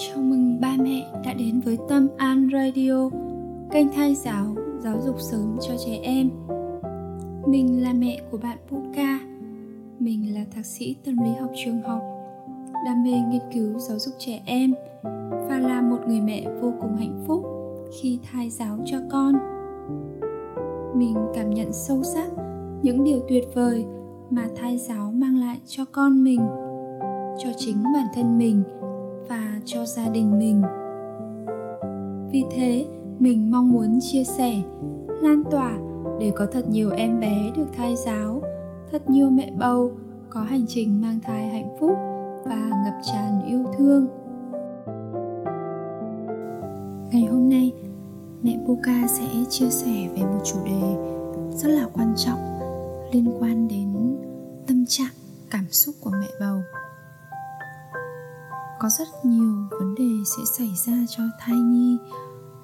Chào mừng ba mẹ đã đến với Tâm An Radio, kênh thay giáo, giáo dục sớm cho trẻ em. Mình là mẹ của bạn Puka. Mình là thạc sĩ tâm lý học trường học, đam mê nghiên cứu giáo dục trẻ em và là một người mẹ vô cùng hạnh phúc khi thai giáo cho con. Mình cảm nhận sâu sắc những điều tuyệt vời mà thai giáo mang lại cho con mình, cho chính bản thân mình – và cho gia đình mình. Vì thế, mình mong muốn chia sẻ, lan tỏa để có thật nhiều em bé được thai giáo, thật nhiều mẹ bầu có hành trình mang thai hạnh phúc và ngập tràn yêu thương. Ngày hôm nay, mẹ Buka sẽ chia sẻ về một chủ đề rất là quan trọng liên quan đến tâm trạng, cảm xúc của mẹ bầu có rất nhiều vấn đề sẽ xảy ra cho thai nhi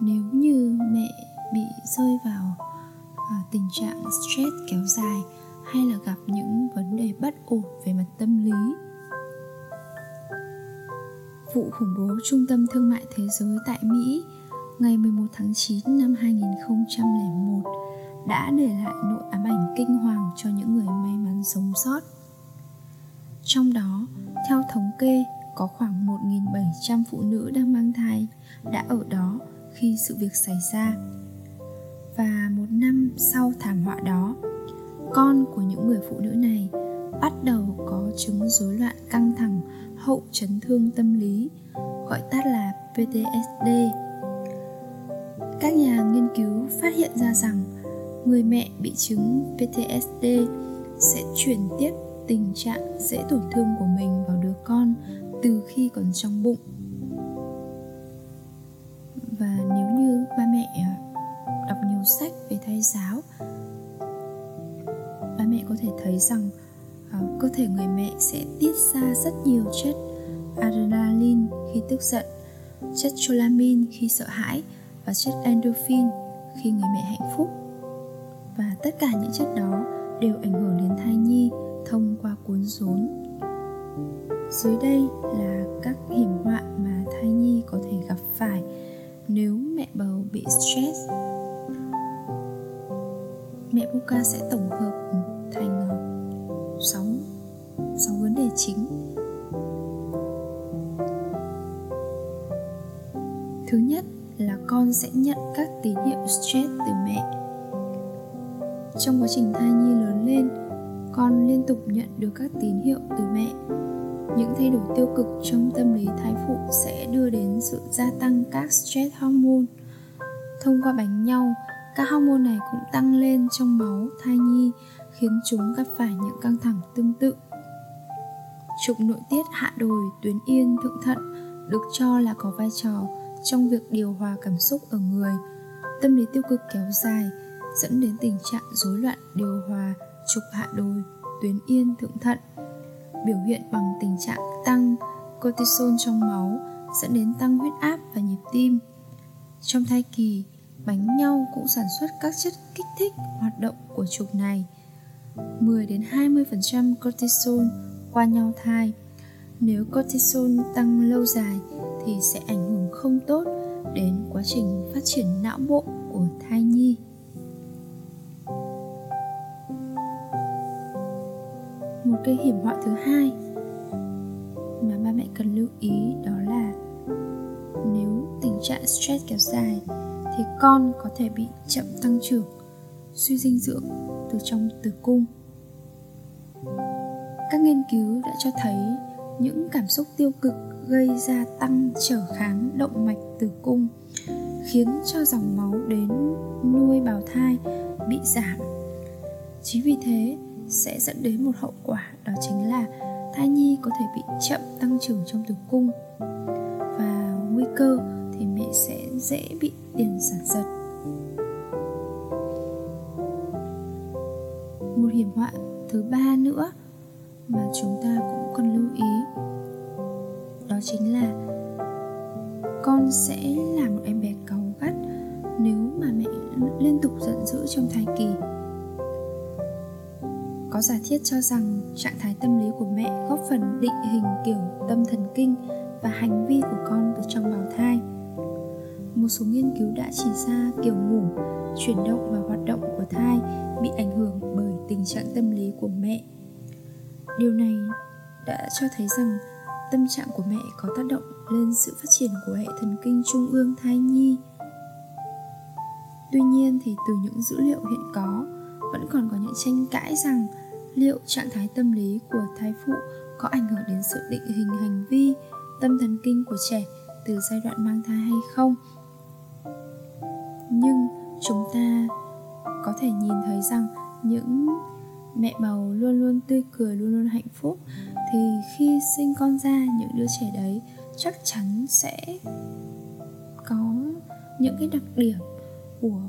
nếu như mẹ bị rơi vào à, tình trạng stress kéo dài hay là gặp những vấn đề bất ổn về mặt tâm lý vụ khủng bố Trung tâm Thương mại Thế giới tại Mỹ ngày 11 tháng 9 năm 2001 đã để lại nỗi ám ảnh kinh hoàng cho những người may mắn sống sót. Trong đó, theo thống kê, có khoảng 1.700 phụ nữ đang mang thai đã ở đó khi sự việc xảy ra. Và một năm sau thảm họa đó, con của những người phụ nữ này bắt đầu có chứng rối loạn căng thẳng hậu chấn thương tâm lý, gọi tắt là PTSD. Các nhà nghiên cứu phát hiện ra rằng người mẹ bị chứng PTSD sẽ chuyển tiếp tình trạng dễ tổn thương của mình vào đứa con từ khi còn trong bụng. Và nếu như ba mẹ à, đọc nhiều sách về thai giáo ba mẹ có thể thấy rằng uh, cơ thể người mẹ sẽ tiết ra rất nhiều chất adrenaline khi tức giận chất cholamine khi sợ hãi và chất endorphin khi người mẹ hạnh phúc. Và tất cả những chất đó đều ảnh hưởng đến thai nhi thông qua cuốn rốn dưới đây là các hiểm họa mà thai nhi có thể gặp phải nếu mẹ bầu bị stress. Mẹ Buka sẽ tổng hợp thành ờ, 6, 6 vấn đề chính. Thứ nhất là con sẽ nhận các tín hiệu stress từ mẹ. Trong quá trình thai nhi lớn lên, con liên tục nhận được các tín hiệu từ mẹ những thay đổi tiêu cực trong tâm lý thai phụ sẽ đưa đến sự gia tăng các stress hormone. Thông qua bánh nhau, các hormone này cũng tăng lên trong máu, thai nhi, khiến chúng gặp phải những căng thẳng tương tự. Trục nội tiết hạ đồi, tuyến yên, thượng thận được cho là có vai trò trong việc điều hòa cảm xúc ở người. Tâm lý tiêu cực kéo dài, dẫn đến tình trạng rối loạn điều hòa, trục hạ đồi, tuyến yên, thượng thận biểu hiện bằng tình trạng tăng cortisol trong máu dẫn đến tăng huyết áp và nhịp tim. Trong thai kỳ, bánh nhau cũng sản xuất các chất kích thích hoạt động của trục này. 10 đến 20% cortisol qua nhau thai. Nếu cortisol tăng lâu dài thì sẽ ảnh hưởng không tốt đến quá trình phát triển não bộ của thai nhi. Cái hiểm họa thứ hai mà ba mẹ cần lưu ý đó là nếu tình trạng stress kéo dài thì con có thể bị chậm tăng trưởng, suy dinh dưỡng từ trong tử cung. Các nghiên cứu đã cho thấy những cảm xúc tiêu cực gây ra tăng trở kháng động mạch tử cung khiến cho dòng máu đến nuôi bào thai bị giảm. Chính vì thế sẽ dẫn đến một hậu quả, đó chính là thai nhi có thể bị chậm tăng trưởng trong tử cung. Và nguy cơ thì mẹ sẽ dễ bị tiền sản giật. Một hiểm họa thứ ba nữa mà chúng ta cũng cần lưu ý, đó chính là con sẽ là một em bé cáu gắt nếu mà mẹ liên tục giận dữ trong thai kỳ giả thiết cho rằng trạng thái tâm lý của mẹ góp phần định hình kiểu tâm thần kinh và hành vi của con từ trong bào thai. Một số nghiên cứu đã chỉ ra kiểu ngủ, chuyển động và hoạt động của thai bị ảnh hưởng bởi tình trạng tâm lý của mẹ. Điều này đã cho thấy rằng tâm trạng của mẹ có tác động lên sự phát triển của hệ thần kinh trung ương thai nhi. Tuy nhiên thì từ những dữ liệu hiện có, vẫn còn có những tranh cãi rằng liệu trạng thái tâm lý của thai phụ có ảnh hưởng đến sự định hình hành vi, tâm thần kinh của trẻ từ giai đoạn mang thai hay không? Nhưng chúng ta có thể nhìn thấy rằng những mẹ bầu luôn luôn tươi cười, luôn luôn hạnh phúc. Thì khi sinh con ra, những đứa trẻ đấy chắc chắn sẽ có những cái đặc điểm của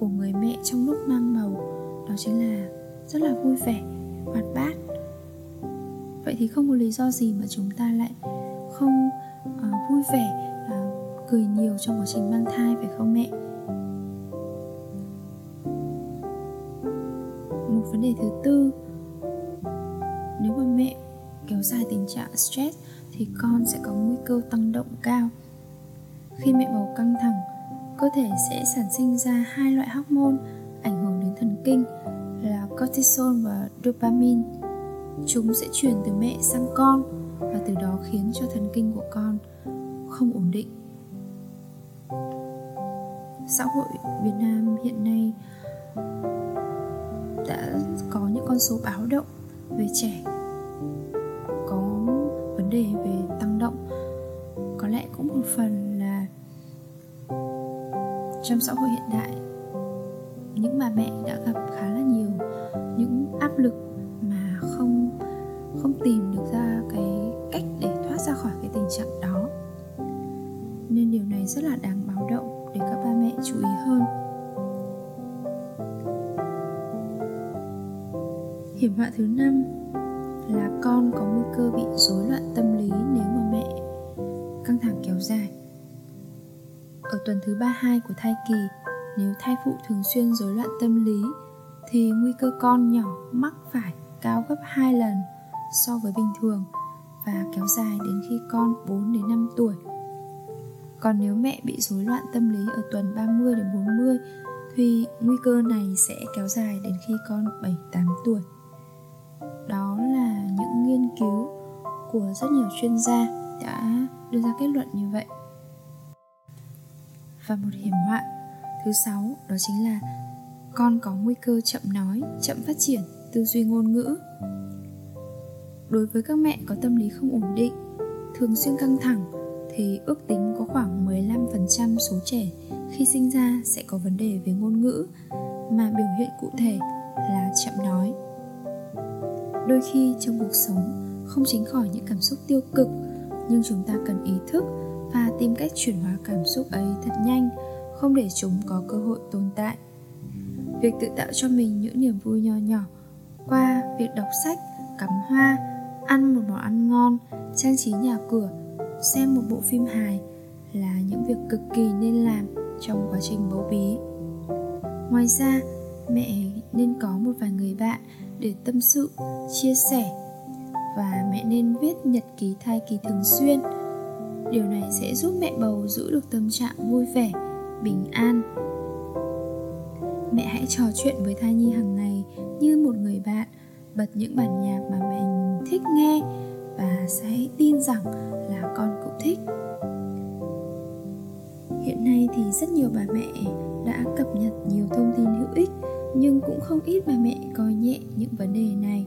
của người mẹ trong lúc mang bầu. Đó chính là rất là vui vẻ hoạt bát. Vậy thì không có lý do gì mà chúng ta lại không uh, vui vẻ uh, cười nhiều trong quá trình mang thai phải không mẹ? Một vấn đề thứ tư nếu mà mẹ kéo dài tình trạng stress thì con sẽ có nguy cơ tăng động cao. Khi mẹ bầu căng thẳng cơ thể sẽ sản sinh ra hai loại hormone ảnh hưởng đến thần kinh cortisol và dopamine. Chúng sẽ chuyển từ mẹ sang con và từ đó khiến cho thần kinh của con không ổn định. Xã hội việt nam hiện nay đã có những con số báo động về trẻ có vấn đề về tăng động. Có lẽ cũng một phần là trong xã hội hiện đại, những bà mẹ đã gặp khá áp lực mà không không tìm được ra cái cách để thoát ra khỏi cái tình trạng đó. Nên điều này rất là đáng báo động để các ba mẹ chú ý hơn. Hiểm họa thứ năm là con có nguy cơ bị rối loạn tâm lý nếu mà mẹ căng thẳng kéo dài. Ở tuần thứ 32 của thai kỳ, nếu thai phụ thường xuyên rối loạn tâm lý thì nguy cơ con nhỏ mắc phải cao gấp 2 lần so với bình thường và kéo dài đến khi con 4 đến 5 tuổi. Còn nếu mẹ bị rối loạn tâm lý ở tuần 30 đến 40 thì nguy cơ này sẽ kéo dài đến khi con 7 8 tuổi. Đó là những nghiên cứu của rất nhiều chuyên gia đã đưa ra kết luận như vậy. Và một hiểm họa thứ sáu đó chính là con có nguy cơ chậm nói, chậm phát triển tư duy ngôn ngữ. Đối với các mẹ có tâm lý không ổn định, thường xuyên căng thẳng thì ước tính có khoảng 15% số trẻ khi sinh ra sẽ có vấn đề về ngôn ngữ mà biểu hiện cụ thể là chậm nói. Đôi khi trong cuộc sống không tránh khỏi những cảm xúc tiêu cực nhưng chúng ta cần ý thức và tìm cách chuyển hóa cảm xúc ấy thật nhanh không để chúng có cơ hội tồn tại việc tự tạo cho mình những niềm vui nho nhỏ. Qua việc đọc sách, cắm hoa, ăn một món ăn ngon, trang trí nhà cửa, xem một bộ phim hài là những việc cực kỳ nên làm trong quá trình bầu bí. Ngoài ra, mẹ nên có một vài người bạn để tâm sự, chia sẻ và mẹ nên viết nhật ký thai kỳ thường xuyên. Điều này sẽ giúp mẹ bầu giữ được tâm trạng vui vẻ, bình an mẹ hãy trò chuyện với thai nhi hàng ngày như một người bạn, bật những bản nhạc mà mẹ thích nghe và sẽ tin rằng là con cũng thích. Hiện nay thì rất nhiều bà mẹ đã cập nhật nhiều thông tin hữu ích, nhưng cũng không ít bà mẹ coi nhẹ những vấn đề này.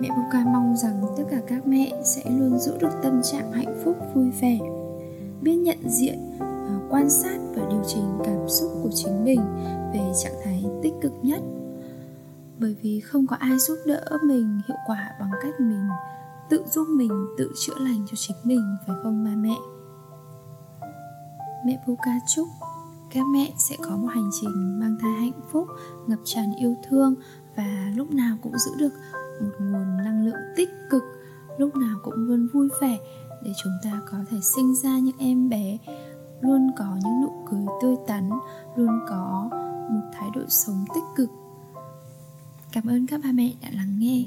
Mẹ Buka mong rằng tất cả các mẹ sẽ luôn giữ được tâm trạng hạnh phúc, vui vẻ. Biết nhận diện quan sát và điều chỉnh cảm xúc của chính mình về trạng thái tích cực nhất. Bởi vì không có ai giúp đỡ mình hiệu quả bằng cách mình tự giúp mình tự chữa lành cho chính mình, phải không, ba mẹ? Mẹ Puka chúc các mẹ sẽ có một hành trình mang thai hạnh phúc, ngập tràn yêu thương và lúc nào cũng giữ được một nguồn năng lượng tích cực, lúc nào cũng luôn vui vẻ để chúng ta có thể sinh ra những em bé luôn có những nụ cười tươi tắn, luôn có một thái độ sống tích cực. Cảm ơn các ba mẹ đã lắng nghe.